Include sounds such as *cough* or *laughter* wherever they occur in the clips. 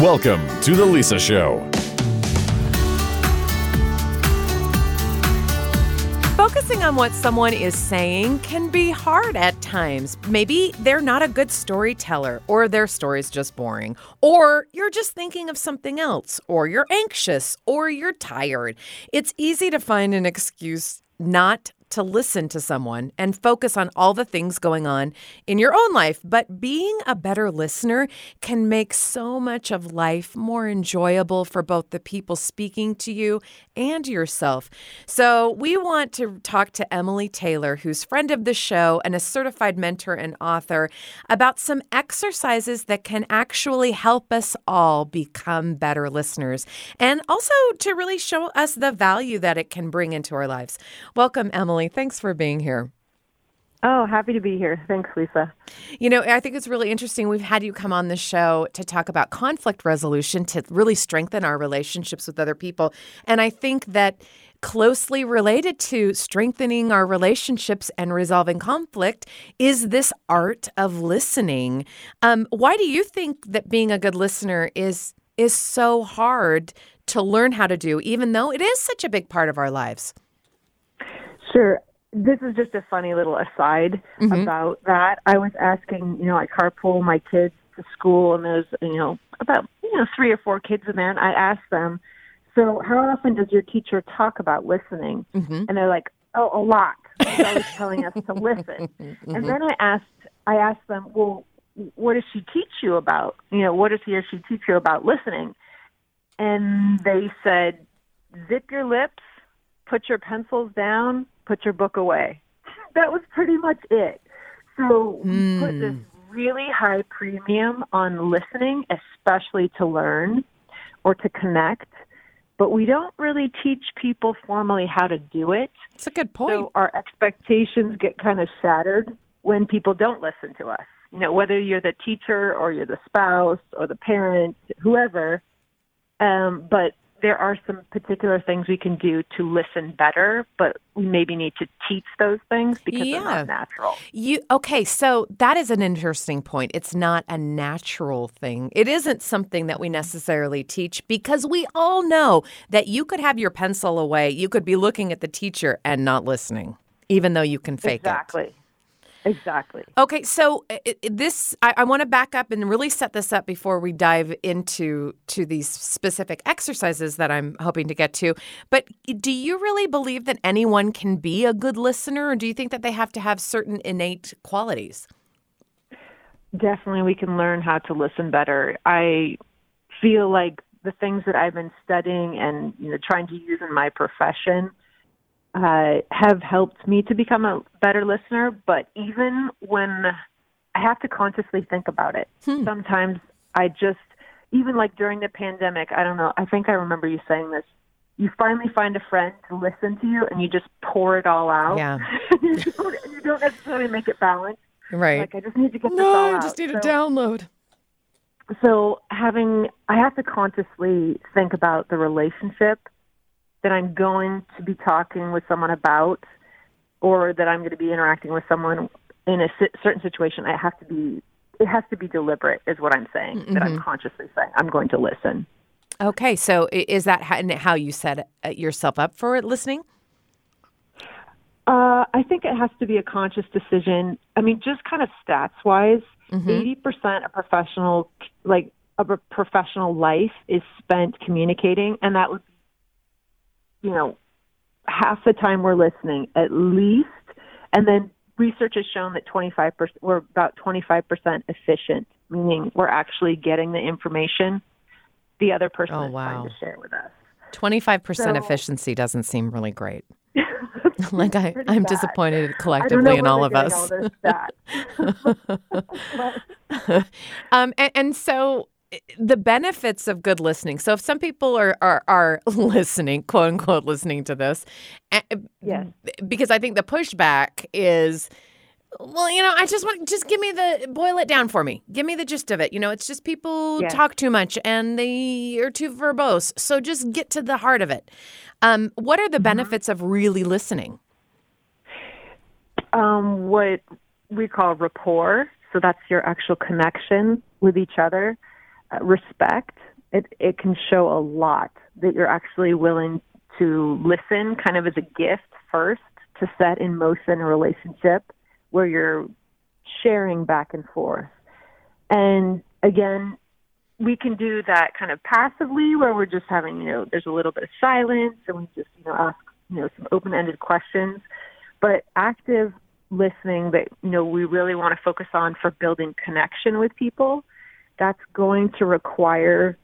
Welcome to The Lisa Show. Focusing on what someone is saying can be hard at times. Maybe they're not a good storyteller, or their story's just boring, or you're just thinking of something else, or you're anxious, or you're tired. It's easy to find an excuse not to listen to someone and focus on all the things going on in your own life. But being a better listener can make so much of life more enjoyable for both the people speaking to you and yourself. So, we want to talk to Emily Taylor, who's friend of the show and a certified mentor and author, about some exercises that can actually help us all become better listeners and also to really show us the value that it can bring into our lives. Welcome, Emily. Thanks for being here. Oh, happy to be here. Thanks, Lisa. You know, I think it's really interesting. We've had you come on the show to talk about conflict resolution to really strengthen our relationships with other people. And I think that closely related to strengthening our relationships and resolving conflict is this art of listening. Um, why do you think that being a good listener is is so hard to learn how to do, even though it is such a big part of our lives? Sure. This is just a funny little aside Mhm. about that. I was asking, you know, I carpool my kids to school, and there's, you know, about you know three or four kids in there, and I asked them, so how often does your teacher talk about listening? Mhm. And they're like, oh, a lot. She's always telling us to listen. *laughs* And then I asked, I asked them, well, what does she teach you about? You know, what does he or she teach you about listening? And they said, zip your lips, put your pencils down, put your book away. *laughs* That was pretty much it. So we put this really high premium on listening, especially to learn or to connect. But we don't really teach people formally how to do it. It's a good point. So our expectations get kind of shattered when people don't listen to us. You know, whether you're the teacher or you're the spouse or the parent, whoever. Um, but there are some particular things we can do to listen better, but we maybe need to teach those things because they're not natural. You okay, so that is an interesting point. It's not a natural thing. It isn't something that we necessarily teach because we all know that you could have your pencil away, you could be looking at the teacher and not listening, even though you can fake it. exactly. Exactly. Okay, so uh, this I, I want to back up and really set this up before we dive into to these specific exercises that I'm hoping to get to. But do you really believe that anyone can be a good listener, or do you think that they have to have certain innate qualities? definitely we can learn how to listen better. I feel like the things that I've been studying and you know trying to use in my profession uh, have helped me to become a better listener. But even when I have to consciously think about it, sometimes I just even like during the pandemic, I don't know. I think I remember you saying this. You finally find a friend to listen to you, and you just pour it all out. Yeah. *laughs* you, don't, you don't necessarily make it balanced. Right. Like I just need to get this all no, I just need so, a download. So having, I have to consciously think about the relationship that I'm going to be talking with someone about, or that I'm going to be interacting with someone in a certain situation. I have to be, it has to be deliberate, is what I'm saying. That I'm consciously saying I'm going to listen. Okay, so is that how, you set uh, yourself up for it, listening? Uh, I think it has to be a conscious decision. I mean, just kind of stats wise, 80% of professional, like of a professional life is spent communicating, and that would be, you know, half the time we're listening at least. And then research has shown that 25%, we're about 25% efficient, meaning we're actually getting the information the other person Oh, is trying to share with us. 25% So- efficiency doesn't seem really great. *laughs* like I, I'm bad. disappointed I don't know collectively in all of us. All *laughs* *laughs* um, and, and so the benefits of good listening. So if some people are are, are *laughs* listening, quote unquote, listening to this, eh, Yes. because I think the pushback is. Well, you know, I just want just give me the boil it down for me. Give me the gist of it. You know, it's just people Yeah. talk too much and they are too verbose. So just get to the heart of it. Um, what are the benefits of really listening? um, what we call rapport. So that's your actual connection with each other. Respect, it, it can show a lot that you're actually willing to listen kind of as a gift first to set in motion a relationship where you're sharing back and forth. And again, we can do that kind of passively where we're just having, you know, there's a little bit of silence and we just, you know, ask, you know, some open ended questions. But active listening that, you know, we really want to focus on for building connection with people, that's going to require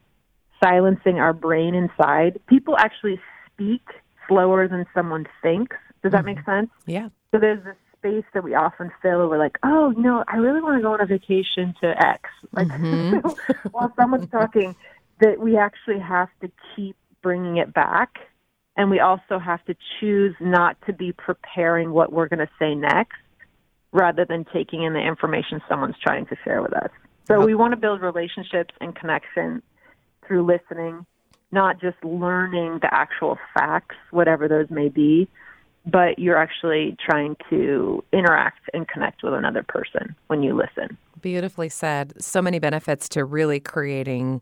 silencing our brain inside. People actually speak slower than someone thinks. Does that mm-hmm. make sense? Yeah. So there's this space that we often fill where we're like, oh, you know, I really want to go on a vacation to X. Like mm-hmm. *laughs* while someone's talking, that we actually have to keep bringing it back. And we also have to choose not to be preparing what we're going to say next rather than taking in the information someone's trying to share with us. So uh-huh. we want to build relationships and connection through listening, not just learning the actual facts, whatever those may be, but you're actually trying to interact and connect with another person when you listen. Beautifully said. So many benefits to really creating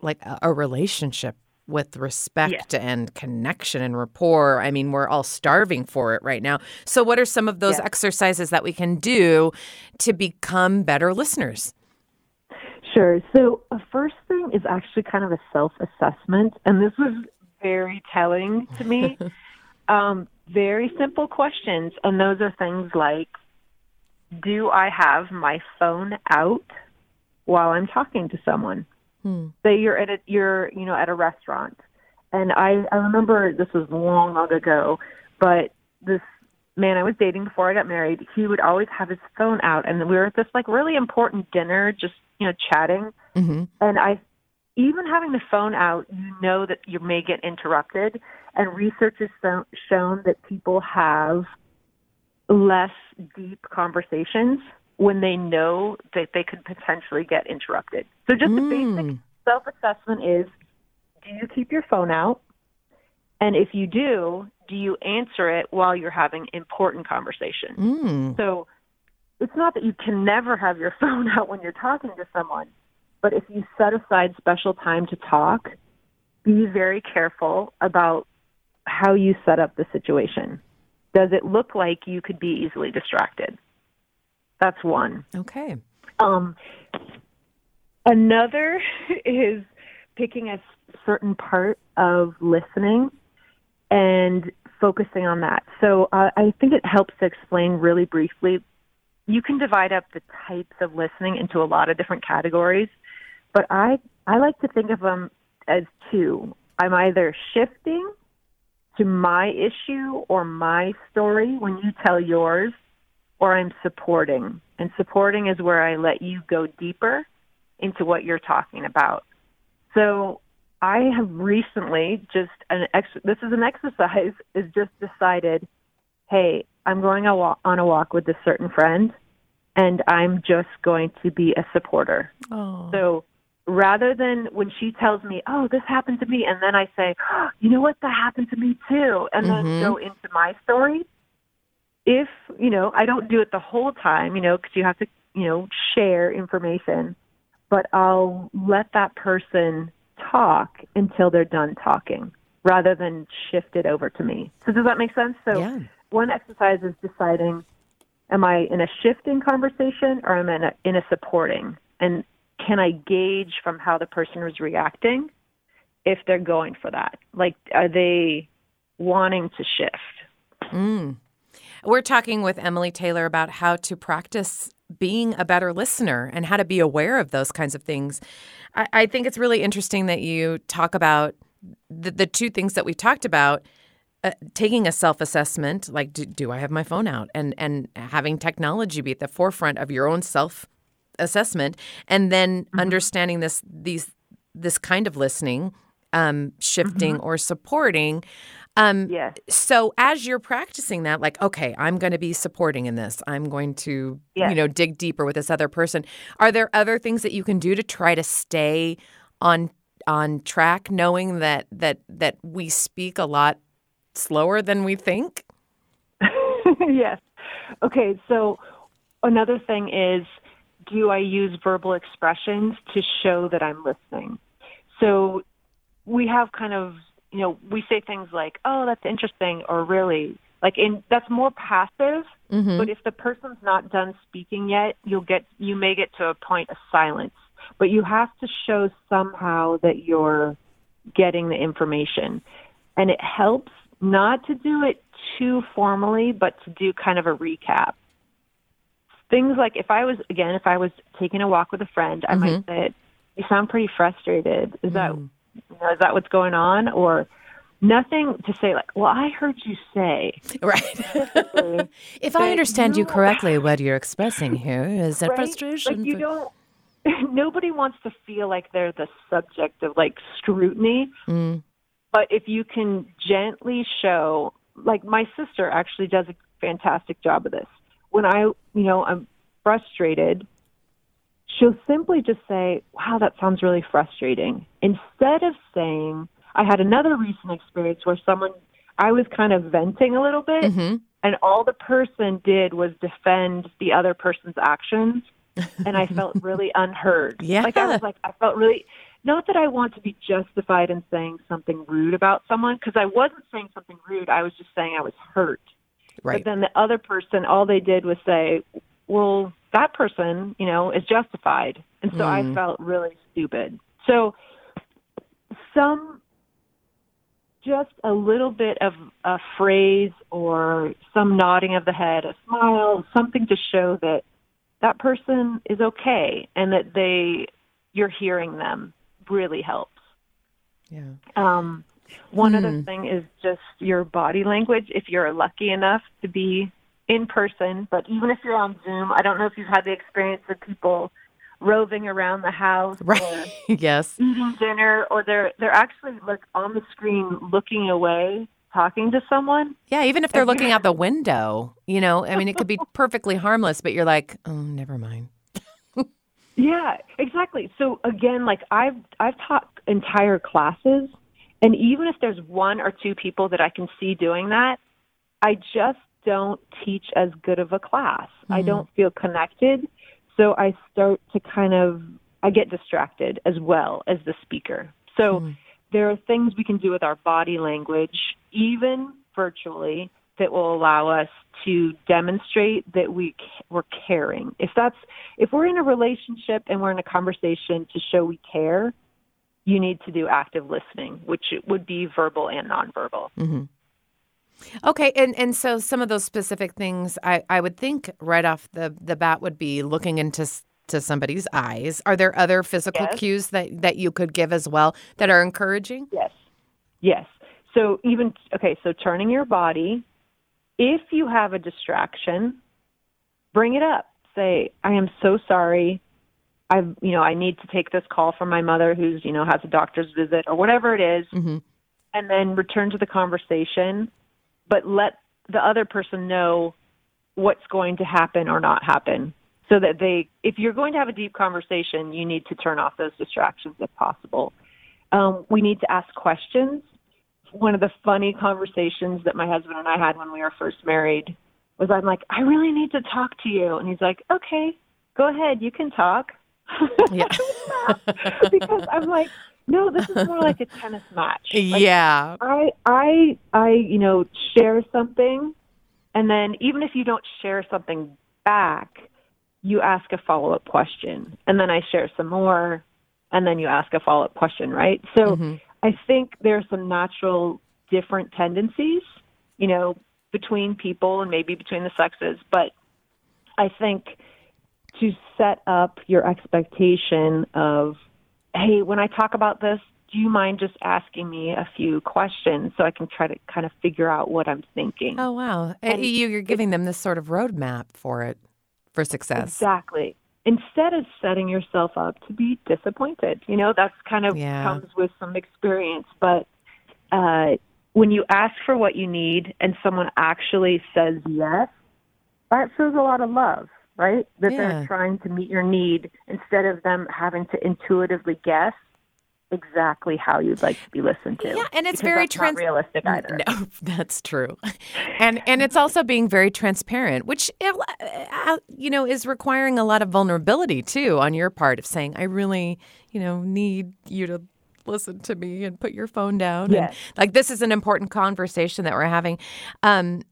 like a, a relationship with respect Yeah. and connection and rapport. I mean, we're all starving for it right now. So, what are some of those Yeah. exercises that we can do to become better listeners? Sure. So, a first thing is actually kind of a self assessment. And this was very telling to me. *laughs* um, very simple questions. And those are things like Do I have my phone out while I'm talking to someone? Say you're at a, you're you know at a restaurant, and I I remember this was long long ago, but this man I was dating before I got married, he would always have his phone out, and we were at this like really important dinner, just you know chatting, Mm-hmm. and I even having the phone out, you know that you may get interrupted, and research has so, shown that people have less deep conversations when they know that they could potentially get interrupted. So just the basic self assessment is do you keep your phone out? And if you do, do you answer it while you're having important conversation? Mm. So it's not that you can never have your *laughs* phone out when you're talking to someone, but if you set aside special time to talk, be very careful about how you set up the situation. Does it look like you could be easily distracted? That's one. Okay. Um, another *laughs* is picking a certain part of listening and focusing on that. So uh, I think it helps to explain really briefly. You can divide up the types of listening into a lot of different categories, but I I like to think of them as two. I'm either shifting to my issue or my story when you tell yours, or I'm supporting. And supporting is where I let you go deeper into what you're talking about. So I have recently just an ex- this is an exercise is just decided, hey, I'm going a on a walk with this certain friend, and I'm just going to be a supporter. Oh. So rather than when she tells me, "Oh, this happened to me," and then I say, oh, "You know what? That happened to me too," and then Mhm. go into my story. If you know, I don't do it the whole time, you know, because you have to, you know, share information. But I'll let that person talk until they're done talking, rather than shift it over to me. So does that make sense? So Yeah. One exercise is deciding am I in a shifting conversation or am I in a, in a supporting? And can I gauge from how the person is reacting if they're going for that? Like, are they wanting to shift? Mm. We're talking with Emily Taylor about how to practice being a better listener and how to be aware of those kinds of things. I, I think it's really interesting that you talk about the, the two things that we talked about. Uh, taking a self-assessment, like do, do I have my phone out, and and having technology be at the forefront of your own self-assessment, and then understanding this these this kind of listening, um, shifting or supporting. Um, Yes. so as you're practicing that, like, okay, I'm going to be supporting in this. I'm going to, you know, dig deeper with this other person. Are there other things that you can do to try to stay on on track, knowing that that that we speak a lot slower than we think? *laughs* yes. Okay, so another thing is do I use verbal expressions to show that I'm listening? So we have kind of, you know, we say things like, "Oh, that's interesting," or "Really." Like in that's more passive, Mm-hmm. but if the person's not done speaking yet, you'll get you may get to a point of silence. But you have to show somehow that you're getting the information. And it helps not to do it too formally, but to do kind of a recap. Things like if I was again, if I was taking a walk with a friend, I might say, "You sound pretty frustrated. Is that you know, is that what's going on?" Or nothing to say like, "Well, I heard you say." Right. if I understand you you- correctly, what you're expressing here is a right? frustration. Like you don't. *laughs* Nobody wants to feel like they're the subject of like scrutiny. Mm. But if you can gently show, like my sister actually does a fantastic job of this. When I, you know, I'm frustrated, she'll simply just say, "Wow, that sounds really frustrating," instead of saying, "I had another recent experience where someone." I was kind of venting a little bit, Mhm. and all the person did was defend the other person's actions and i felt *laughs* really unheard Yeah. like i was like i felt really not that i want to be justified in saying something rude about someone because i wasn't saying something rude. I was just saying i was hurt. Right. but then the other person all they did was say well that person you know is justified. And so i Mm. felt really stupid. So some just a little bit of a phrase or some nodding of the head, a smile, something to show that that person is okay and that they you're hearing them really helps. yeah. Um, one other Hmm. thing is just your body language. If you're lucky enough to be in person, but even if you're on Zoom, I don't know if you've had the experience of people roving around the house or Right. *laughs* yes. eating dinner or they're they're actually like on the screen looking away talking to someone Yeah, even if they're looking out the window, you know, I mean, it could be *laughs* perfectly harmless, but you're like, oh, never mind. Yeah exactly. So again like i've i've taught entire classes and even if there's one or two people that i can see doing that i just don't teach as good of a class. I mm-hmm. don't feel connected so i start to kind of i get distracted as well as the speaker. So mm. there are things we can do with our body language even virtually that will allow us to demonstrate that we we're caring. If that's if we're in a relationship and we're in a conversation to show we care, you need to do active listening, which would be verbal and nonverbal. Mm-hmm. Okay, and and so some of those specific things, I I would think right off the the bat would be looking into to somebody's eyes. Are there other physical Yes. cues that that you could give as well that are encouraging? Yes. Yes. So even okay, so turning your body, if you have a distraction, bring it up. Say, "I am so sorry. I you know, I need to take this call from my mother who's, you know, has a doctor's visit or whatever it is." Mhm. And then return to the conversation, but let the other person know what's going to happen or not happen so that they if you're going to have a deep conversation, you need to turn off those distractions if possible. Um, we need to ask questions. One of the funny conversations that my husband and I had when we were first married was I'm like, I really need to talk to you. And he's like, okay, go ahead, you can talk. *laughs* Yeah. *laughs* because I'm like, no, this is more like a tennis match. Like, yeah. I I I you know share something, and then even if you don't share something back, you ask a follow up question, and then I share some more, and then you ask a follow up question, right? So Mhm. I think there are some natural different tendencies, you know, between people and maybe between the sexes, but I think to set up your expectation of, hey, when I talk about this, do you mind just asking me a few questions so I can try to kind of figure out what I'm thinking? Oh wow, Uh, And you're giving them this sort of roadmap for it for success. Exactly. Instead of setting yourself up to be disappointed, you know, that's kind of Yeah. comes with some experience. But uh, when you ask for what you need and someone actually says yes, that shows a lot of love, right? That Yeah. they're trying to meet your need instead of them having to intuitively guess. Exactly how you'd like to be listened to. Yeah, and it's very not realistic either. No, *laughs* that's true, and and it's also being very transparent, which uh, you know is requiring a lot of vulnerability too on your part of saying, I really, you know, need you to listen to me and put your phone down. Yes. And like this is an important conversation that we're having. Um,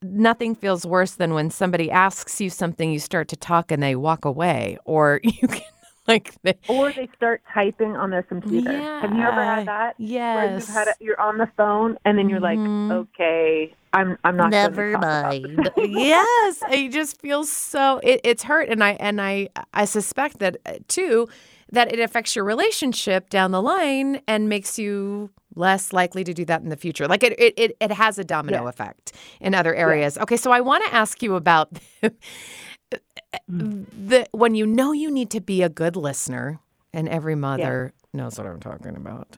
nothing feels worse than when somebody asks you something, you start to talk and they walk away, or *laughs* you can like they, Or they start typing on their computer. Have you ever had that? Where yes. you've had a, you're on the phone and then you're Mhm. like, okay, I'm I'm not. Never talk about this mind. *laughs* yes, it just feels so. It, it's hurt, and I and I I suspect that uh, too, that it affects your relationship down the line and makes you less likely to do that in the future. Like it it it, it has a domino Yeah. effect in other areas. Okay, so I want to ask you about *laughs* the when you know you need to be a good listener, and every mother knows what I'm talking about.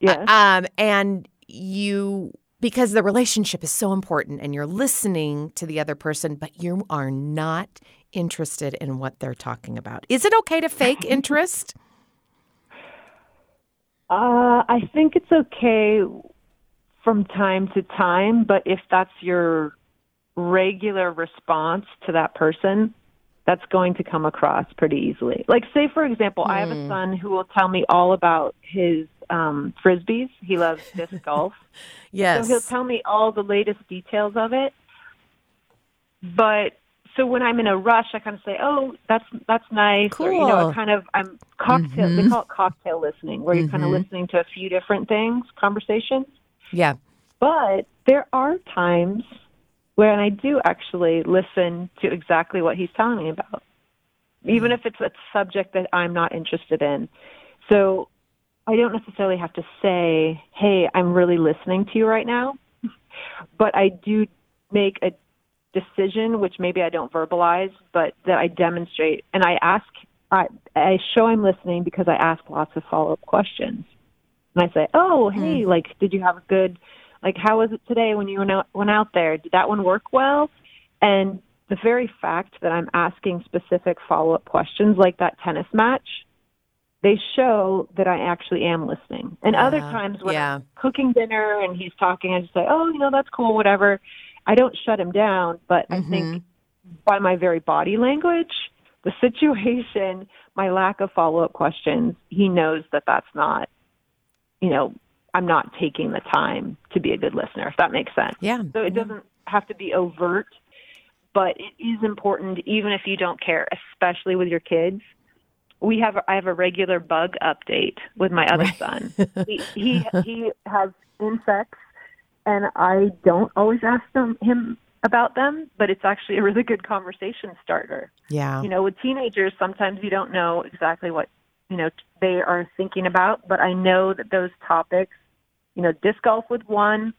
Yes. Um, and you because the relationship is so important and you're listening to the other person, but you are not interested in what they're talking about. Is it okay to fake *laughs* interest? Uh, I think it's okay from time to time, but if that's your regular response to that person, that's going to come across pretty easily. Like, say, for example, I have a son who will tell me all about his um, frisbees. He loves disc *laughs* golf. Yes. So he'll tell me all the latest details of it. But so when I'm in a rush, I kind of say, "Oh, that's that's nice," or you know, Cool. I kind of I'm cocktail. They call it cocktail listening, where you're kind of Mhm. listening to a few different things, conversations. yeah. But there are times when I do actually listen to exactly what he's telling me about, even mm-hmm. if it's a subject that I'm not interested in. So I don't necessarily have to say, hey, I'm really listening to you right now. *laughs* But I do make a decision, which maybe I don't verbalize, but that I demonstrate. And I ask, I, I show I'm listening because I ask lots of follow up questions. And I say, oh, hey, mm. like, did you have a good, like, how was it today when you went out, went out there? Did that one work well? And the very fact that I'm asking specific follow up questions like that tennis match, they show that I actually am listening. And other times when yeah. I'm cooking dinner and he's talking, I just say, oh, you know, that's cool, whatever. I don't shut him down, but I think mm-hmm. by my very body language, the situation, my lack of follow up questions, he knows that that's not, you know, I'm not taking the time to be a good listener, if that makes sense. Yeah. So it doesn't have to be overt, but it is important, even if you don't care, especially with your kids. We have I have a regular bug update with my other son. *laughs* he, he he has insects, and I don't always ask them him about them, but it's actually a really good conversation starter. Yeah. You know, with teenagers, sometimes you don't know exactly what you know they are thinking about, but I know that those topics, you know, disc golf with one,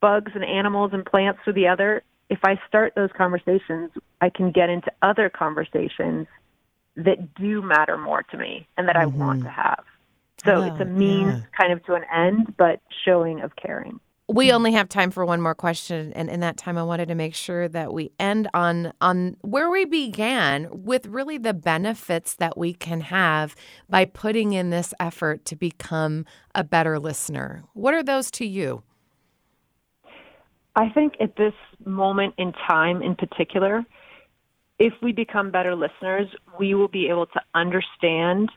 bugs and animals and plants with the other. If I start those conversations, I can get into other conversations that do matter more to me and that I want mm-hmm. to have. So Oh, it's a oh, means yeah. kind of to an end, but showing of caring. We only have time for one more question, and in that time, I wanted to make sure that we end on on where we began with really the benefits that we can have by putting in this effort to become a better listener. What are those to you? I think at this moment in time in particular, if we become better listeners, we will be able to understand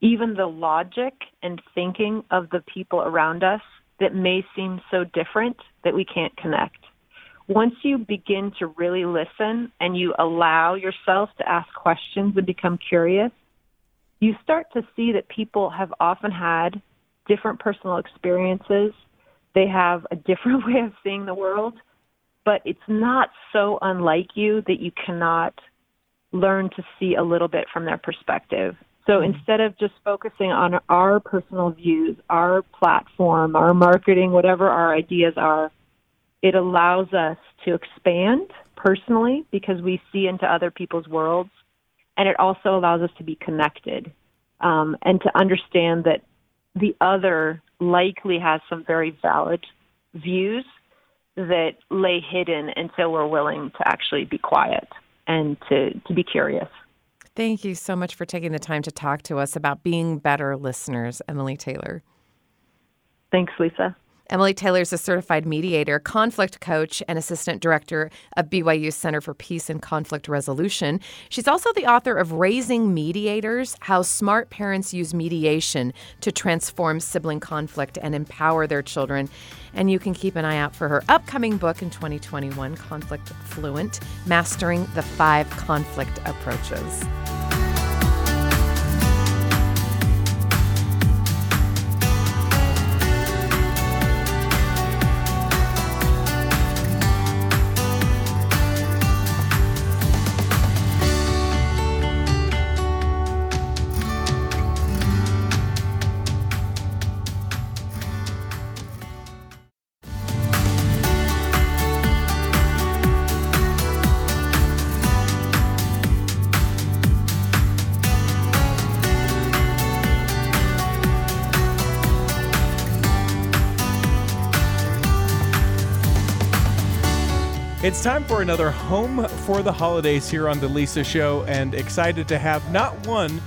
even the logic and thinking of the people around us that may seem so different that we can't connect. Once you begin to really listen and you allow yourself to ask questions and become curious, you start to see that people have often had different personal experiences. They have a different *laughs* way of seeing the world, but it's not so unlike you that you cannot learn to see a little bit from their perspective. So instead of just focusing on our personal views, our platform, our marketing, whatever our ideas are, it allows us to expand personally because we see into other people's worlds. And it also allows us to be connected um, and to understand that the other likely has some very valid views that lay hidden until we're willing to actually be quiet and to, to be curious. Thank you so much for taking the time to talk to us about being better listeners, Emily Taylor. Thanks, Lisa. Emily Taylor is a certified mediator, conflict coach, and assistant director of BYU Center for Peace and Conflict Resolution. She's also the author of Raising Mediators How Smart Parents Use Mediation to Transform Sibling Conflict and Empower Their Children. And you can keep an eye out for her upcoming book in 2021, Conflict Fluent Mastering the Five Conflict Approaches. It's time for another Home for the Holidays here on The Lisa Show, and excited to have not one,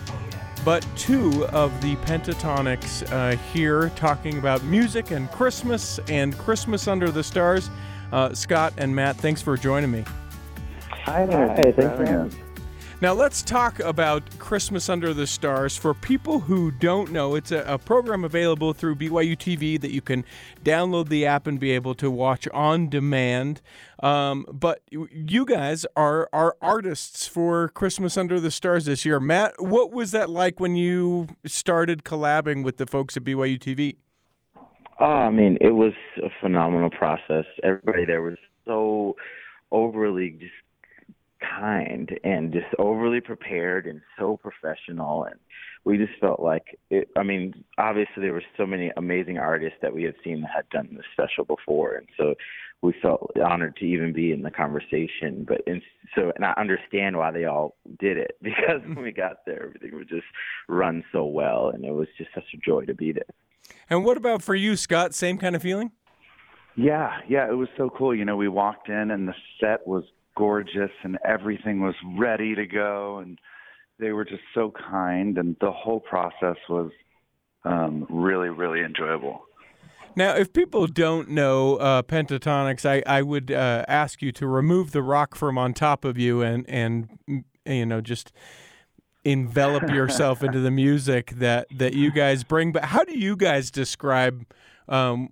but two of the Pentatonix uh, here talking about music and Christmas and Christmas Under the Stars. Uh, Scott and Matt, thanks for joining me. Hi there. Hi, thanks for having us. Now, let's talk about Christmas Under the Stars. For people who don't know, it's a, a, program available through BYU TV that you can download the app and be able to watch on demand. Um, but you guys are, are artists for Christmas Under the Stars this year. Matt, what was that like when you started collabing with the folks at BYU TV? Oh, I mean, it was a phenomenal process. Everybody there was so overly just kind and just overly prepared and so professional. And we just felt like it i mean obviously there were so many amazing artists that we had seen that had done this special before. And so we felt honored to even be in the conversation. But and so and i understand why they all did it *laughs* because when we got there everything would just run so well and it was just such a joy to be there. And what about for you scott? Same kind of feeling? Yeah, yeah, it was so cool. You know, we walked in and the set was gorgeous and everything was ready to go. And they were just so kind. And the whole process was um, really really enjoyable. Now if people don't know uh, Pentatonix i, I would uh, ask you to remove the rock from on top of you and and you know just envelop yourself into the music that that you guys bring. But how do you guys describe um,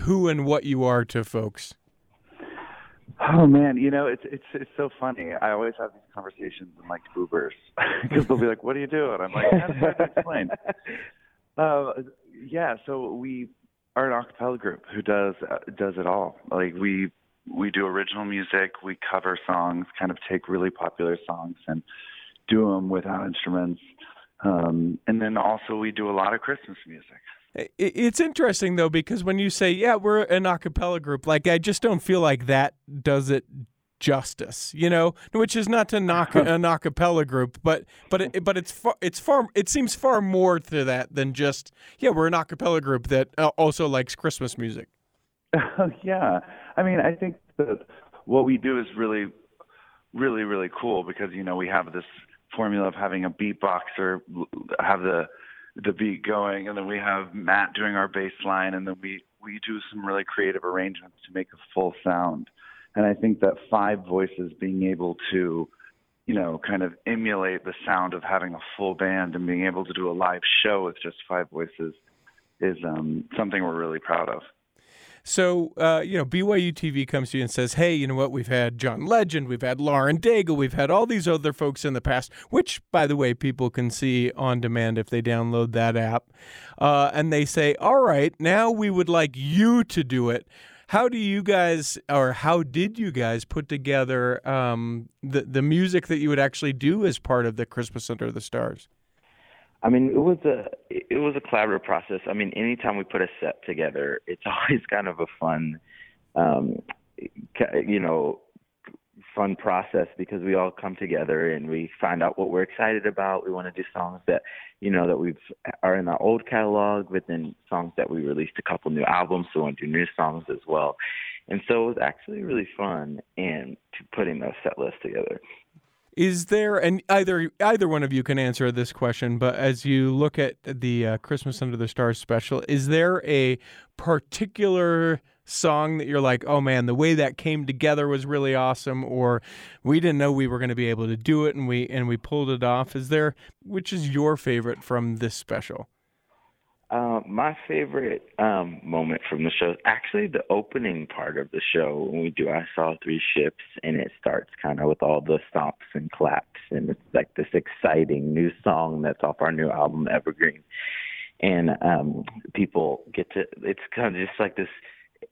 who and what you are to folks Oh man, you know it's it's it's so funny. I always have these conversations in like Ubers *laughs* because they'll be like, "What do you do?" And I'm like, "That's to explain." *laughs* uh, yeah, so we are an acapella group who does uh, does it all. Like we we do original music, we cover songs, kind of take really popular songs and do them without instruments, um, and then also we do a lot of Christmas music. It's interesting though because when you say, "Yeah, we're an acapella group," like I just don't feel like that does it justice, you know. Which is not to knock *laughs* an acapella group, but but it, but it's far, it's far it seems far more to that than just yeah, we're an acapella group that uh, also likes Christmas music. *laughs* yeah, I mean, I think that what we do is really, really, really cool because you know we have this formula of having a beatboxer have the the beat going, and then we have Matt doing our bass line, and then we we do some really creative arrangements to make a full sound. And I think that five voices being able to, you know, kind of emulate the sound of having a full band and being able to do a live show with just five voices is um, something we're really proud of. So, uh, you know, BYU TV comes to you and says, hey, you know what? We've had John Legend, we've had Lauren Daigle, we've had all these other folks in the past, which, by the way, people can see on demand if they download that app. Uh, and they say, all right, now we would like you to do it. How do you guys, or how did you guys put together um, the, the music that you would actually do as part of the Christmas Under the Stars? I mean, it was a it was a collaborative process. I mean, anytime we put a set together, it's *laughs* always kind of a fun, um, you know, fun process because we all come together and we find out what we're excited about. We want to do songs that, you know, that we've are in our old catalog, but then songs that we released a couple new albums, so we want to do new songs as well. And so it was actually really fun in putting those set lists together Is there, and either either one of you can answer this question, but as you look at the uh, Christmas Under the Stars special, is there a particular song that you're like, oh man, the way that came together was really awesome, or we didn't know we were going to be able to do it and we and we pulled it off? Is there which is your favorite from this special? Uh, my favorite um, moment from the show is actually the opening part of the show when we do I Saw Three Ships, and it starts kind of with all the stomps and claps, and it's like this exciting new song that's off our new album, Evergreen. And um, people get to, it's kind of just like this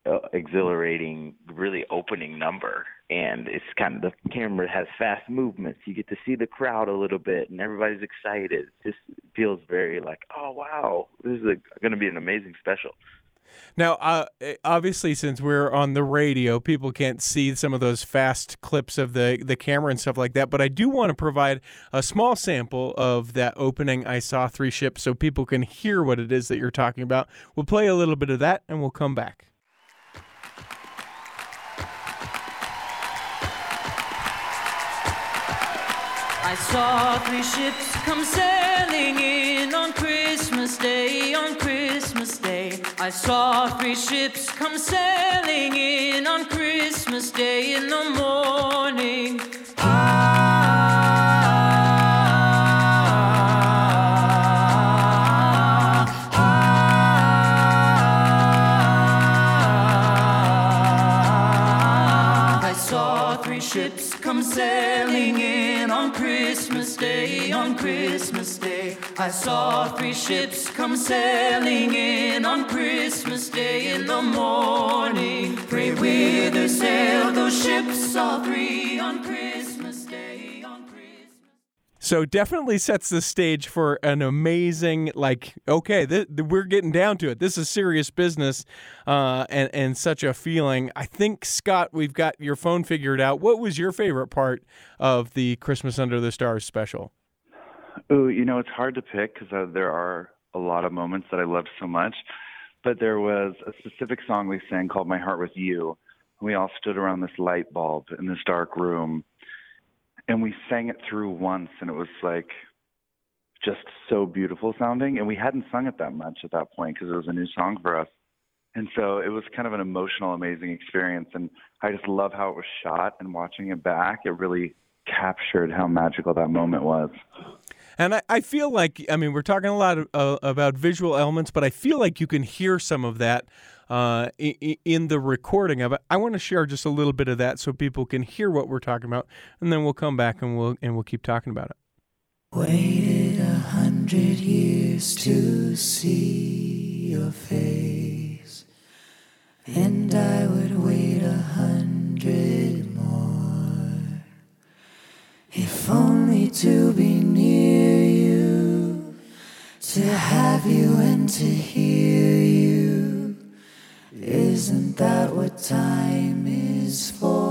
uh, exhilarating, really opening number. And it's kind of the camera has fast movements. You get to see the crowd a little bit, and everybody's excited. It just feels very like, oh wow, this is going to be an amazing special. Now, uh, obviously, since we're on the radio, people can't see some of those fast clips of the, the camera and stuff like that. But I do want to provide a small sample of that opening I Saw Three Ships so people can hear what it is that you're talking about. We'll play a little bit of that and we'll come back. I saw three ships come sailing in on Christmas Day, on Christmas Day. I saw three ships come sailing in on Christmas Day in the morning. I on Christmas Day, on Christmas Day. I saw three ships come sailing in on Christmas Day in the morning. Pray whither sailed those ships, all three on on Christmas So definitely sets the stage for an amazing, like, okay, th- th- we're getting down to it. This is serious business, uh, and and such a feeling. I think Scott, we've got your phone figured out. What was your favorite part of the Christmas Under the Stars special? Ooh, you know, it's hard to pick because uh, there are a lot of moments that I loved so much. But there was a specific song we sang called My Heart With You. We all stood around this light bulb in this dark room and we sang it through once and it was like just so beautiful sounding. And we hadn't sung it that much at that point because it was a new song for us. And so it was kind of an emotional amazing experience. And i just love how it was shot and watching it back it really captured how magical that moment was. And I, I feel like, I mean, we're talking a lot of, uh, about visual elements, but I feel like you can hear some of that uh, in, the recording of it. I want to share just a little bit of that so people can hear what we're talking about, and then we'll come back and we'll and we'll keep talking about it. Waited a hundred years to see your face, and I would wait a hundred more, if only to be near you, to have you and to hear you. Isn't that what time is for?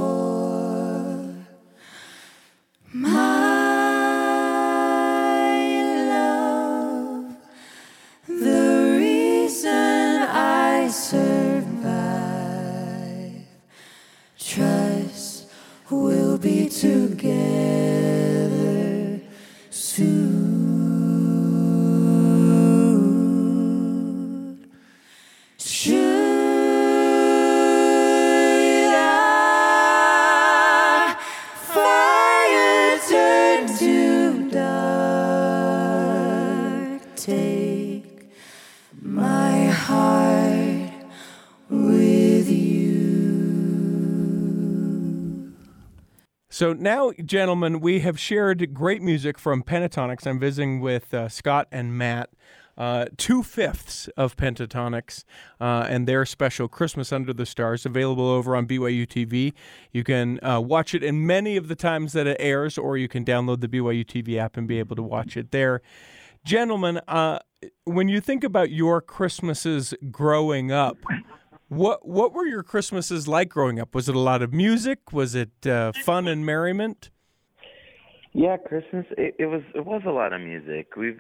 So now, gentlemen, we have shared great music from Pentatonix. I'm visiting with uh, Scott and Matt. Uh, two fifths of Pentatonix uh, and their special Christmas Under the Stars available over on BYU TV. You can uh, watch it in many of the times that it airs, or you can download the BYU TV app and be able to watch it there. Gentlemen, uh, when you think about your Christmases growing up, what what were your Christmases like growing up? Was it a lot of music? Was it uh, fun and merriment? Yeah, Christmas. It, it was it was a lot of music. We've,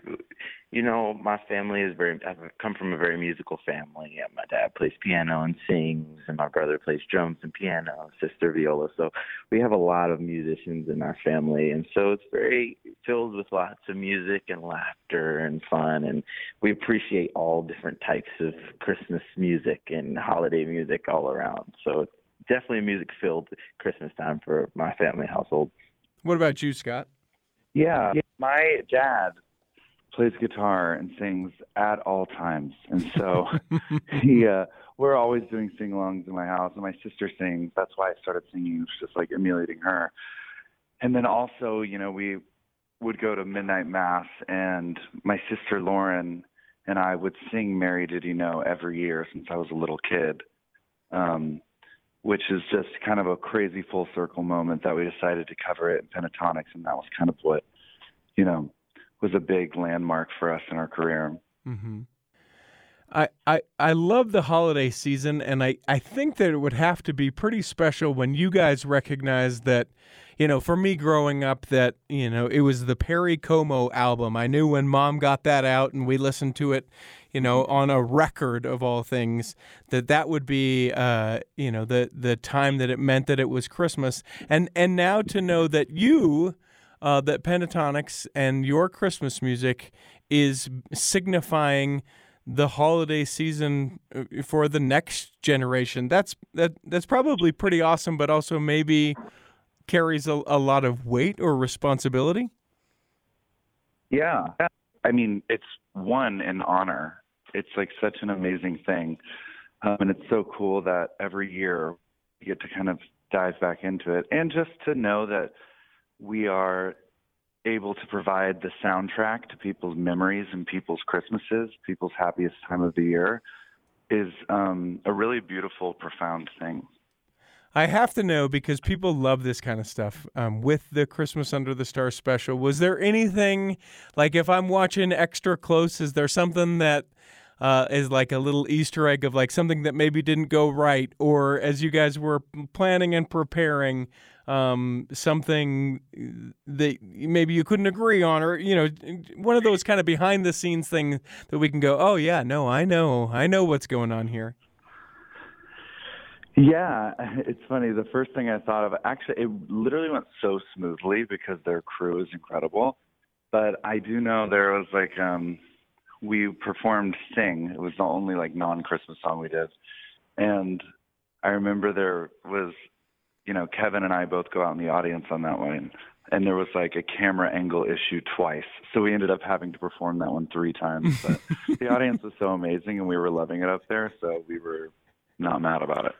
you know, my family is very. I've come from a very musical family. Yeah, my dad plays piano and sings, and my brother plays drums and piano, sister viola. So we have a lot of musicians in our family, and so it's very filled with lots of music and laughter and fun. And we appreciate all different types of Christmas music and holiday music all around. So it's definitely a music filled Christmas time for my family household. What about you, Scott? Yeah, my dad plays guitar and sings at all times, and so *laughs* he, uh, we're always doing sing-alongs in my house, and my sister sings. That's why I started singing, it's just like emulating her. And then also, you know, we would go to midnight mass, and my sister Lauren and I would sing "Mary Did You Know" every year since I was a little kid. Um, which is just kind of a crazy full circle moment that we decided to cover it in Pentatonix, and that was kind of what, you know, was a big landmark for us in our career. Mm-hmm. I, I, I love the holiday season, and I, I think that it would have to be pretty special when you guys recognize that, you know, for me growing up, that, you know, it was the Perry Como album. I knew when mom got that out and we listened to it, you know, on a record of all things, that that would be, uh, you know, the the time that it meant that it was Christmas. And and now to know that you, uh, that Pentatonix and your Christmas music is signifying the holiday season uh, for the next generation. That's that that's probably pretty awesome, but also maybe carries a, a lot of weight or responsibility. Yeah, I mean, it's one an honor it's like such an amazing thing. Um, and it's so cool that every year we get to kind of dive back into it and just to know that we are able to provide the soundtrack to people's memories and people's Christmases, people's happiest time of the year is um, a really beautiful, profound thing. I have to know because people love this kind of stuff. Um, with the Christmas Under the Stars special, was there anything like if I'm watching extra close? Is there something that uh, is like a little Easter egg of like something that maybe didn't go right, or as you guys were planning and preparing, um, something that maybe you couldn't agree on, or you know, one of those kind of behind the scenes things that we can go, oh yeah, no, I know, I know what's going on here. Yeah, *laughs* it's funny. The first thing I thought of, actually, it literally went so smoothly because their crew is incredible. But I do know there was like um we performed Sing. It was the only like non-Christmas song we did, and I remember there was, you know, Kevin and I both go out in the audience on that one, and there was like a camera angle issue twice, so we ended up having to perform that one three times. But *laughs* the audience was so amazing, and we were loving it up there, so we were not mad about it.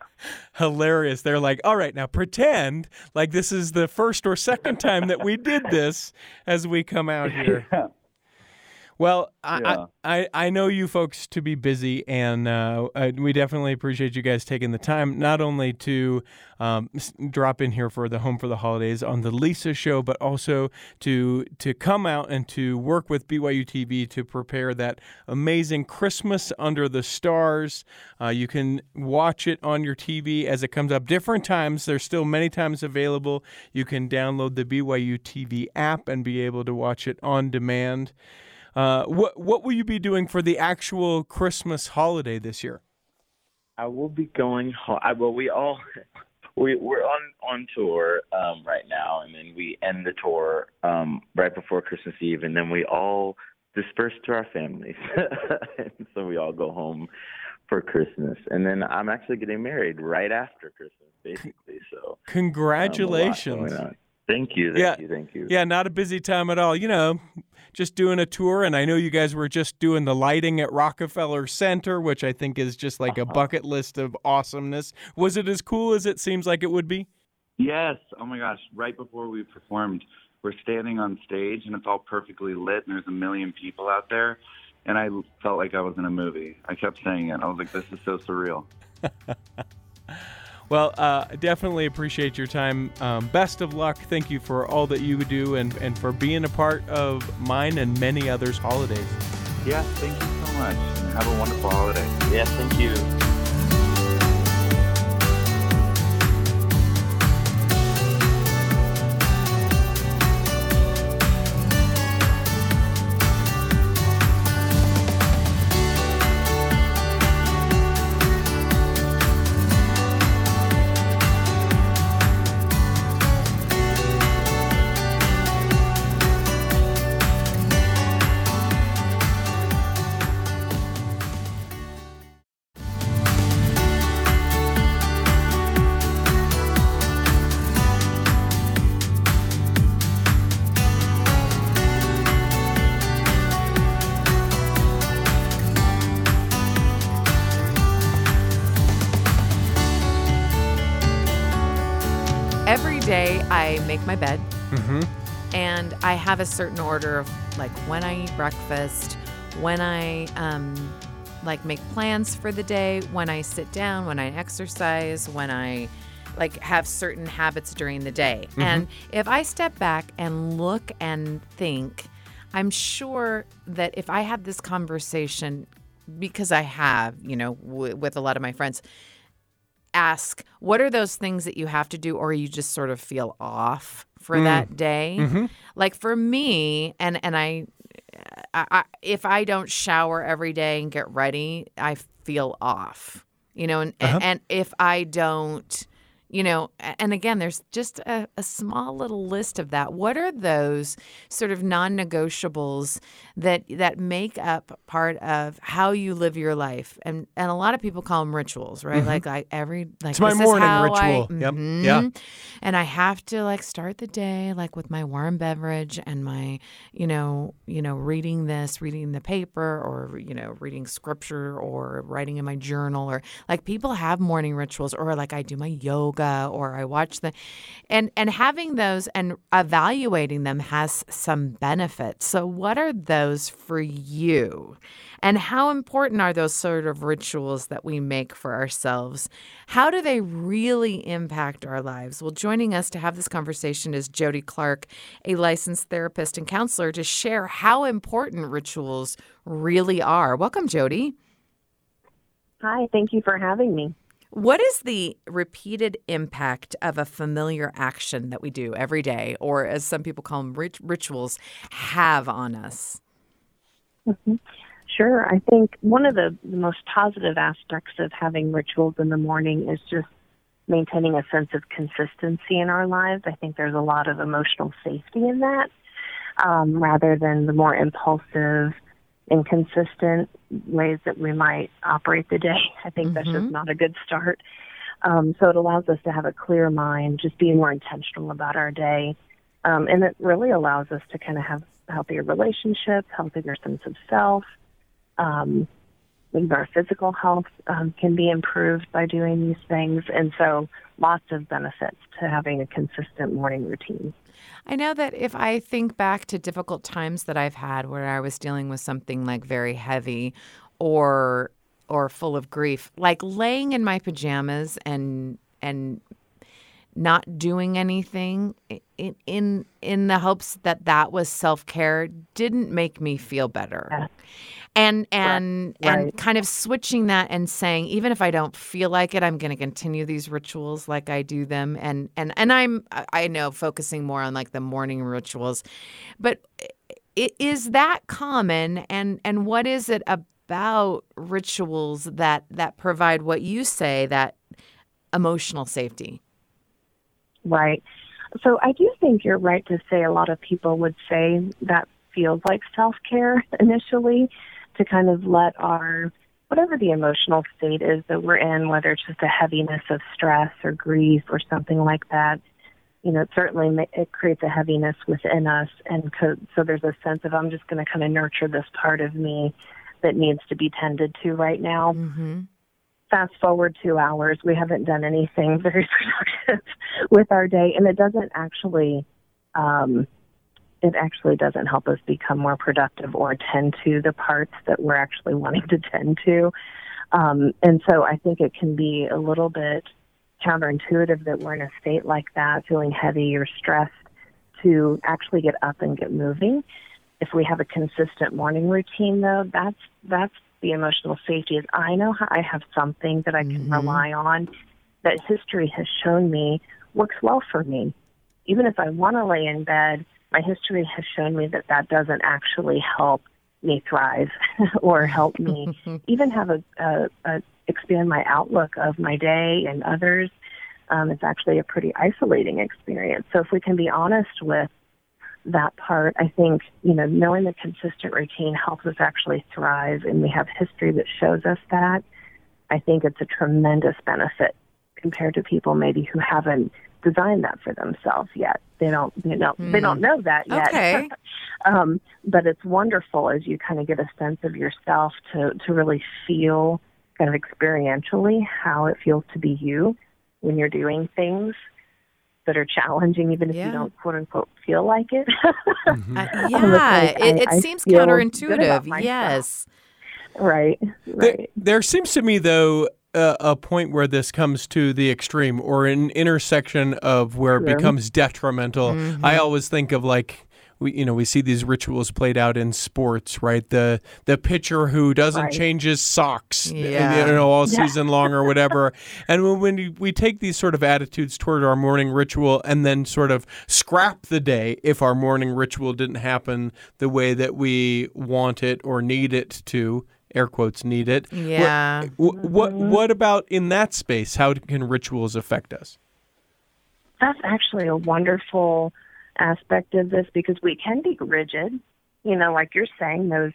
Hilarious. They're like, all right, now pretend like this is the first or second time that we did this as we come out here. *laughs* Yeah. Well, I. I, I know you folks to be busy, and uh, we definitely appreciate you guys taking the time not only to um, drop in here for the Home for the Holidays on the Lisa Show, but also to to come out and to work with BYU TV to prepare that amazing Christmas Under the Stars. Uh, you can watch it on your TV as it comes up different times. There's still many times available. You can download the BYU TV app and be able to watch it on demand. Uh, what what will you be doing for the actual Christmas holiday this year? I will be going. Ho- I, well, we all *laughs* we we're on on tour um, right now, and then we end the tour um, right before Christmas Eve, and then we all disperse to our families. and *laughs* so we all go home for Christmas, and then I'm actually getting married right after Christmas, basically. So congratulations. Um, Thank you. Thank yeah, you. Thank you. Yeah, not a busy time at all. You know, just doing a tour, and I know you guys were just doing the lighting at Rockefeller Center, which I think is just like a uh-huh. bucket list of awesomeness. Was it as cool as it seems like it would be? Yes. Oh my gosh! Right before we performed, we're standing on stage, and it's all perfectly lit, and there's a million people out there, and I felt like I was in a movie. I kept saying it. I was like, "This is so surreal." *laughs* Well, uh, definitely appreciate your time. Um, best of luck. Thank you for all that you do and, and for being a part of mine and many others' holidays. Yeah, thank you so much. And have a wonderful holiday. Yeah, thank you. I make my bed Mm-hmm. and I have a certain order of like when I eat breakfast, when I um, like make plans for the day, when I sit down, when I exercise, when I like have certain habits during the day. And if I step back and look and think, I'm sure that if I had this conversation, because I have, you know, w- with a lot of my friends, ask what are those things that you have to do or you just sort of feel off for mm. that day? Mm-hmm. Like for me and and I, I, I if i don't shower every day and get ready i feel off you know and uh-huh. and if i don't you know and again there's just a, a small little list of that what are those sort of non-negotiables that that make up part of how you live your life and and a lot of people call them rituals right mm-hmm. like like every like It's my this is morning how I- ritual. Yep. Mm-hmm. Yeah. and I have to like start the day like with my warm beverage and my, you know, you know, reading this, reading the paper or, you know, reading scripture or writing in my journal or like people have morning rituals or like I do my yoga or I watch the and and having those and evaluating them has some benefits. So what are those for you? And how important are those sort of rituals that we make for ourselves? How do they really impact our lives? Well, joining us to have this conversation is Jody Clark, a licensed therapist and counselor, to share how important rituals really are. Welcome, Jody. Hi, thank you for having me. What is the repeated impact of a familiar action that we do every day, or as some people call them, rit- rituals, have on us? Sure. I think one of the, the most positive aspects of having rituals in the morning is just maintaining a sense of consistency in our lives. I think there's a lot of emotional safety in that um, rather than the more impulsive, inconsistent ways that we might operate the day. I think that's just not a good start. Um, so it allows us to have a clear mind, just being more intentional about our day. Um, and it really allows us to kind of have healthier relationships, healthier sense of self. Um, our physical health um, can be improved by doing these things. And so lots of benefits to having a consistent morning routine. I know that if I think back to difficult times that I've had where I was dealing with something like very heavy or or full of grief, like laying in my pajamas and and not doing anything in in in the hopes that that was self-care didn't make me feel better. Yeah. And and and kind of switching that and saying even if I don't feel like it I'm going to continue these rituals like I do them and and and I'm I know focusing more on like the morning rituals. But is that common and and what is it about rituals that that provide what you say that emotional safety? Right. So I do think you're right to say a lot of people would say that feels like self care *laughs* initially to kind of let our whatever the emotional state is that we're in, whether it's just a heaviness of stress or grief or something like that. You know, it certainly it creates a heaviness within us, and co- so there's a sense of I'm just going to kind of nurture this part of me that needs to be tended to right now Mm-hmm. Fast forward two hours, we haven't done anything *laughs* very productive with our day, and it doesn't actually, um, it actually doesn't help us become more productive or tend to the parts that we're actually wanting to tend to. Um, and so I think it can be a little bit counterintuitive that we're in a state like that, feeling heavy or stressed, to actually get up and get moving. If we have a consistent morning routine, though, that's that's the emotional safety. Is I know how I have something that I can rely on that history has shown me works well for me. Even if I want to lay in bed, my history has shown me that that doesn't actually help me thrive *laughs* or help me *laughs* even have a, a, a expand my outlook of my day and others. Um, it's actually a pretty isolating experience. So if we can be honest with that part, I think, you know, knowing the consistent routine helps us actually thrive and we have history that shows us that. I think it's a tremendous benefit compared to people maybe who haven't designed that for themselves yet. They don't, you know, they don't know that yet. Okay. *laughs* um, but it's wonderful as you kind of get a sense of yourself to to really feel kind of experientially how it feels to be you when you're doing things. That are challenging, even if Yeah. you don't quote unquote feel like it. *laughs* Uh, *laughs* yeah, like it, I- it I seems feel good about counterintuitive. Yes. right, There, right. there seems to me, though, uh, a point where this comes to the extreme or an intersection of where it Sure. becomes detrimental. Mm-hmm. I always think of like. We, you know, we see these rituals played out in sports, right? The the pitcher who doesn't Right. change his socks, uh, Yeah. you know, all Yeah. season long or whatever. *laughs* and when, when we- we take these sort of attitudes toward our morning ritual and then sort of scrap the day if our morning ritual didn't happen the way that we want it or need it to, air quotes need it. Yeah. What, what what about in that space? How can rituals affect us? That's actually a wonderful aspect of this because we can be rigid. You know, like you're saying, those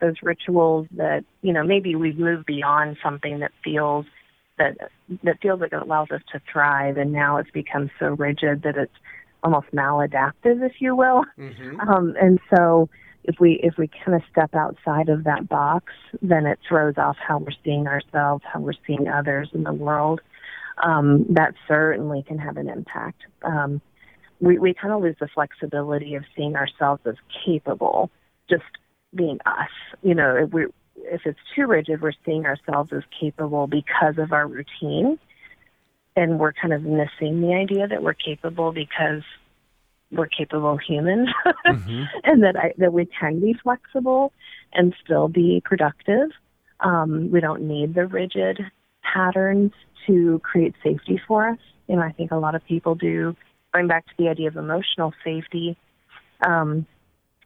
those rituals that you know maybe we've moved beyond something that feels that that feels like it allows us to thrive, and now it's become so rigid that it's almost maladaptive, if you will. Um, and so if we if we kind of step outside of that box, then it throws off how we're seeing ourselves, how we're seeing others in the world. Um, that certainly can have an impact. Um, we we kind of lose the flexibility of seeing ourselves as capable, just being us. You know, if we if it's too rigid, we're seeing ourselves as capable because of our routine, and we're kind of missing the idea that we're capable because we're capable humans, *laughs* and that I, that we can be flexible and still be productive. Um, we don't need the rigid patterns to create safety for us. You know, I think a lot of people do. Going back to the idea of emotional safety, um,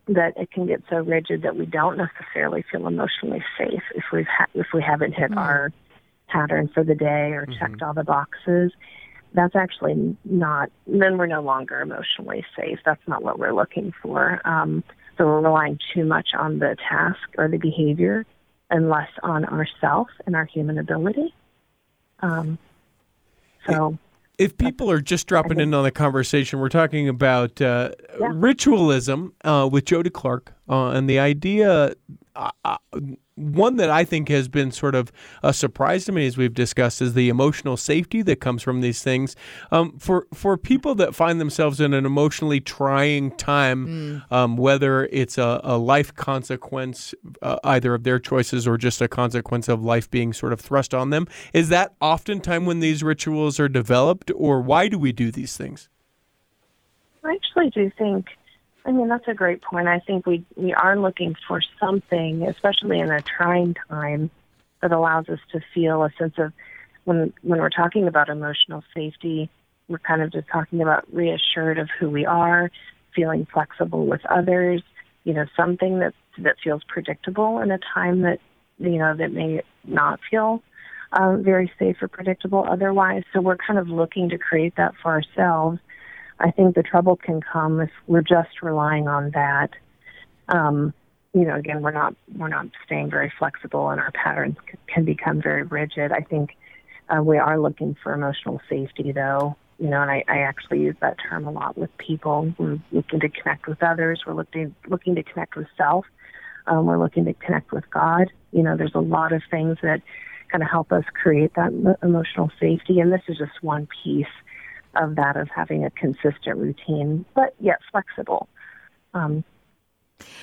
that it can get so rigid that we don't necessarily feel emotionally safe if we've ha- if we haven't hit our pattern for the day or checked all the boxes. That's actually not. Then we're no longer emotionally safe. That's not what we're looking for. Um, so we're relying too much on the task or the behavior, and less on ourself and our human ability. Um, so If people are just dropping in on the conversation, we're talking about uh, Yeah. ritualism uh, with Jody Clark uh, and the idea. One that I think has been sort of a surprise to me, as we've discussed, is the emotional safety that comes from these things. Um, for for people that find themselves in an emotionally trying time, um, whether it's a, a life consequence, uh, either of their choices or just a consequence of life being sort of thrust on them, is that often time when these rituals are developed, or why do we do these things? I actually do think. I mean, that's a great point. I think we we are looking for something, especially in a trying time, that allows us to feel a sense of when when we're talking about emotional safety, we're kind of just talking about reassured of who we are, feeling flexible with others. You know, something that that feels predictable in a time that you know that may not feel um, very safe or predictable otherwise. So we're kind of looking to create that for ourselves. I think the trouble can come if we're just relying on that. Um, you know, again, we're not we're not staying very flexible, and our patterns c- can become very rigid. I think uh, we are looking for emotional safety, though. You know, and I, I actually use that term a lot with people. We're looking to connect with others. We're looking looking to connect with self. Um, we're looking to connect with God. You know, there's a lot of things that kind of help us create that mo- emotional safety, and this is just one piece of that of having a consistent routine, but yet flexible. Um,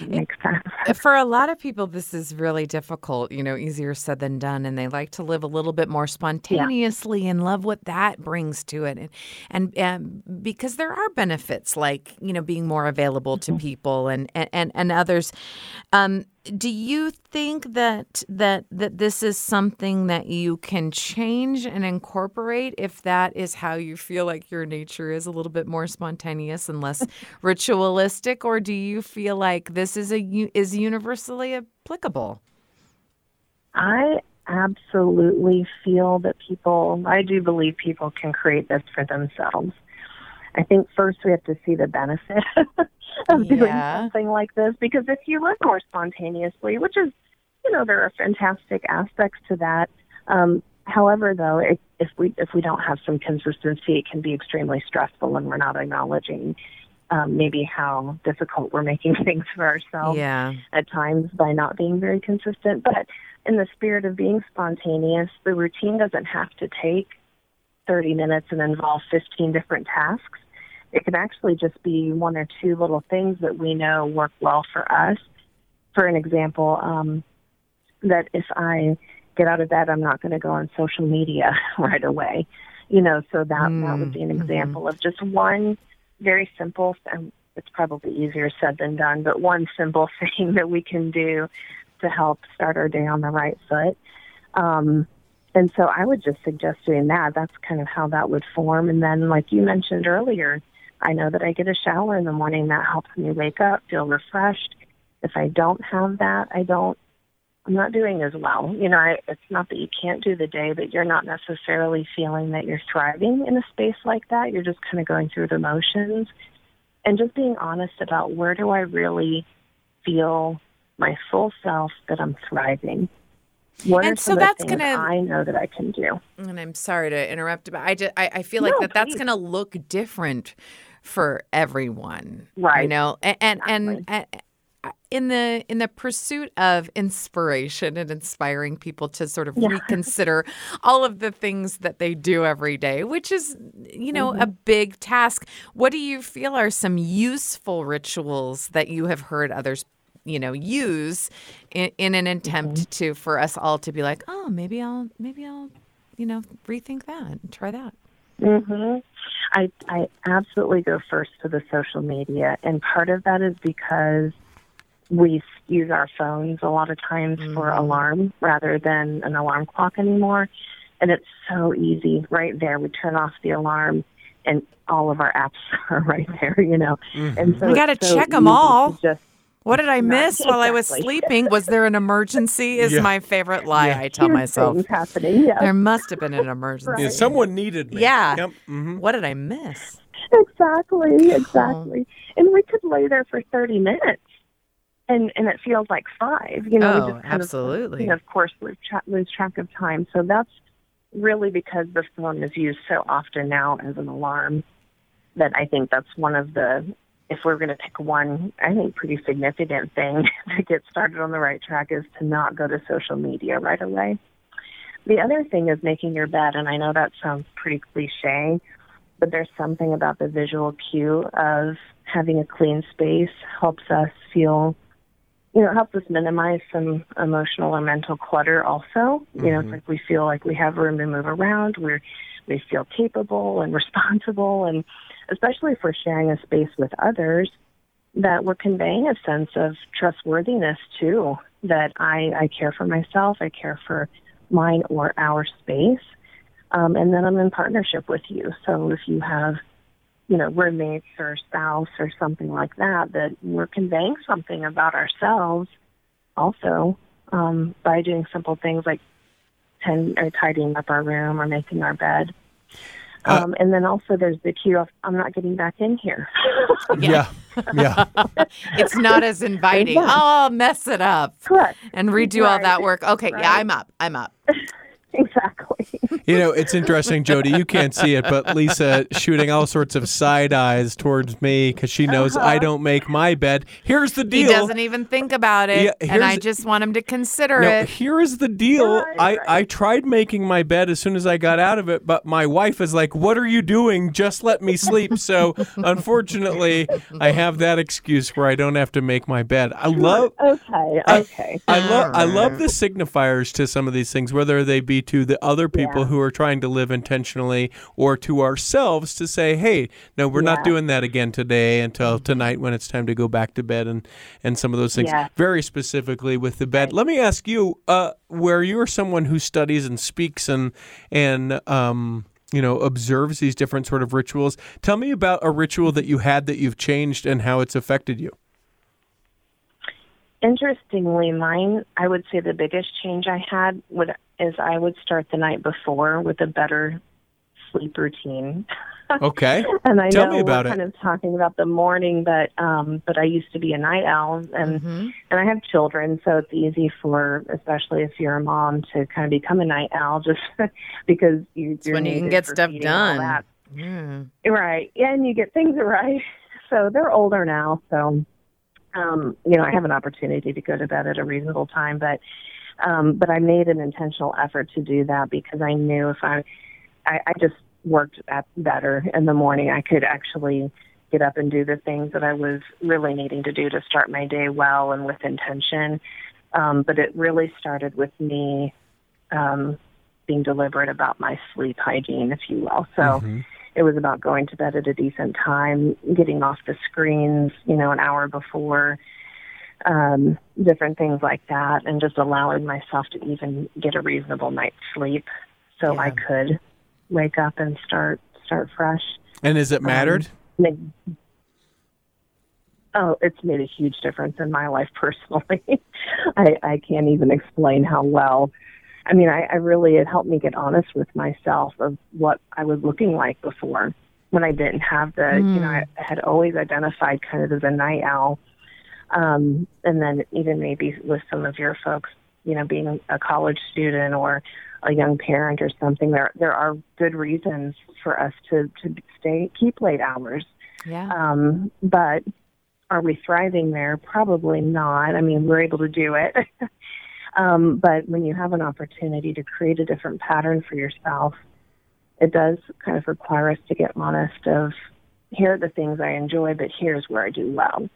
makes sense. For a lot of people, this is really difficult, you know, easier said than done. And they like to live a little bit more spontaneously and love what that brings to it. And, and, and because there are benefits like, you know, being more available to people and, and, and, and others. Um, do you think that that that this is something that you can change and incorporate if that is how you feel like your nature is a little bit more spontaneous and less *laughs* ritualistic or do you feel like this is a is universally applicable I absolutely feel that people, I do believe people can create this for themselves. I think first we have to see the benefit *laughs* of doing something like this because if you live more spontaneously, which is, you know, there are fantastic aspects to that. Um, however, though, it, if we if we don't have some consistency, it can be extremely stressful, and we're not acknowledging um, maybe how difficult we're making *laughs* things for ourselves yeah at times by not being very consistent. But in the spirit of being spontaneous, the routine doesn't have to take 30 minutes and involve 15 different tasks. It can actually just be one or two little things that we know work well for us. For an example, um, that if I get out of bed, I'm not going to go on social media *laughs* right away. You know, so that that would be an example of just one very simple. And it's probably easier said than done, but one simple *laughs* thing that we can do to help start our day on the right foot. Um, and so I would just suggest doing that. That's kind of how that would form. And then, like you mentioned earlier, I know that I get a shower in the morning. That helps me wake up, feel refreshed. If I don't have that, I don't I'm not doing as well. You know, I, it's not that you can't do the day, but you're not necessarily feeling that you're thriving in a space like that. You're just kind of going through the motions and just being honest about where do I really feel my full self that I'm thriving. What And are so that's things gonna- I know that I can do? And I'm sorry to interrupt, but I just I, I feel like No, that that's going to look different for everyone, Right. You know, and and, and, and in the in the pursuit of inspiration and inspiring people to sort of Yeah. reconsider all of the things that they do every day, which is you know Mm-hmm. a big task. What do you feel are some useful rituals that you have heard others? you know use in, in an attempt Mm-hmm. to for us all to be like oh maybe i'll maybe i'll you know rethink that and try that hmm I I absolutely go first to the social media, and part of that is because we use our phones a lot of times for alarm rather than an alarm clock anymore, and it's so easy right there. We turn off the alarm, and all of our apps *laughs* are right there, you know. And so we gotta it's so check 'em easy to all. Just what did i miss while i was sleeping was there an emergency is Yeah. my favorite lie i tell huge myself happening. Yeah, there must have been an emergency Yeah, someone needed me. Yeah. Yep. hmm what did i miss Exactly, exactly. And we could lay there for 30 minutes and and it feels like 5, you know, Oh, we just kind absolutely. of you know, of course lose, tra- lose track of time. So that's really because the phone is used so often now as an alarm that I think that's one of the if we're going to pick one, I think pretty significant thing *laughs* to get started on the right track is to not go to social media right away. The other thing is making your bed, and I know that sounds pretty cliche, but there's something about the visual cue of having a clean space helps us feel, you know, helps us minimize some emotional or mental clutter also. You know, it's mm-hmm. like we feel like we have room to move around, we're, we feel capable and responsible, and especially if we're sharing a space with others, that we're conveying a sense of trustworthiness too, that I, I care for myself, I care for mine or our space um, and then I'm in partnership with you. So if you have, you know, roommates or spouse or something like that, that we're conveying something about ourselves also um, by doing simple things like tend, or tidying up our room or making our bed. Uh, Um, and then also there's the cue of I'm not getting back in here. *laughs* Yeah. Yeah. *laughs* it's not as inviting Yeah. oh I'll mess it up Correct. and redo all that work okay yeah i'm up i'm up *laughs* Exactly. You know, it's interesting, Jody. You can't see it, but Lisa shooting all sorts of side eyes towards me because she knows I don't make my bed. Here's the Uh-huh. he doesn't even think about it Yeah, and i just want him to consider No, it here is the deal. Right, I, right. I tried making my bed as soon as I got out of it, but my wife is like, What are you doing? Just let me sleep. So unfortunately, I have that excuse where I don't have to make my bed. I love Okay. I- Okay. I love I love the signifiers to some of these things, whether they be to the other people Yeah. who are trying to live intentionally or to ourselves to say, hey, no, we're not doing that again today until tonight when it's time to go back to bed and and some of those things. Yeah. Very specifically with the bed. Let me ask you, uh, where you're someone who studies and speaks and and um you know, observes these different sort of rituals. Tell me about a ritual that you had that you've changed and how it's affected you. Interestingly, mine, I would say the biggest change I had would is I would start the night before with a better sleep routine. Okay. *laughs* And I Tell know me about we're it. kind of talking about the morning, but um, but I used to be a night owl, and Mhm. and I have children, so it's easy for, especially if you're a mom, to kind of become a night owl, just *laughs* because you. when you can get stuff done. Yeah. Right. Yeah, and you get things *laughs* right. So they're older now, so um, you know, I have an opportunity to go to bed at a reasonable time, but um, but I made an intentional effort to do that because I knew if I I, I just worked at better in the morning. I could actually get up and do the things that I was really needing to do to start my day well and with intention. Um, but it really started with me um, being deliberate about my sleep hygiene, if you will. So Mm-hmm. it was about going to bed at a decent time, getting off the screens, you know, an hour before, um, different things like that, and just allowing myself to even get a reasonable night's sleep so I could wake up and start start fresh. And has it mattered? Make, oh, it's made a huge difference in my life personally. *laughs* I, I can't even explain how well. I mean, I, I really it helped me get honest with myself of what I was looking like before when I didn't have the. You know, I had always identified kind of as a night owl, um, and then even maybe with some of your folks, you know, being a college student or a young parent or something, there there are good reasons for us to to stay keep late hours. Yeah. Um, but are we thriving there? Probably not. I mean, we're able to do it. *laughs* um, but when you have an opportunity to create a different pattern for yourself, it does kind of require us to get honest of here are the things I enjoy, but here's where I do well.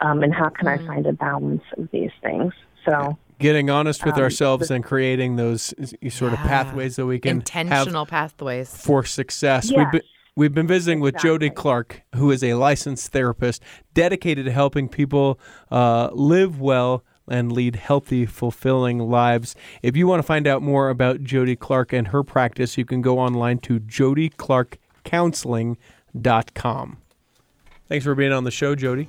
Um, and how can I find a balance of these things? So Getting honest with Um, ourselves and creating those sort of Yeah. pathways that we can have pathways. for success. We've been we've been visiting with Jody Clark, who is a licensed therapist dedicated to helping people uh, live well and lead healthy, fulfilling lives. If you want to find out more about Jody Clark and her practice, you can go online to jodyclarkcounseling.com. Thanks for being on the show, Jody.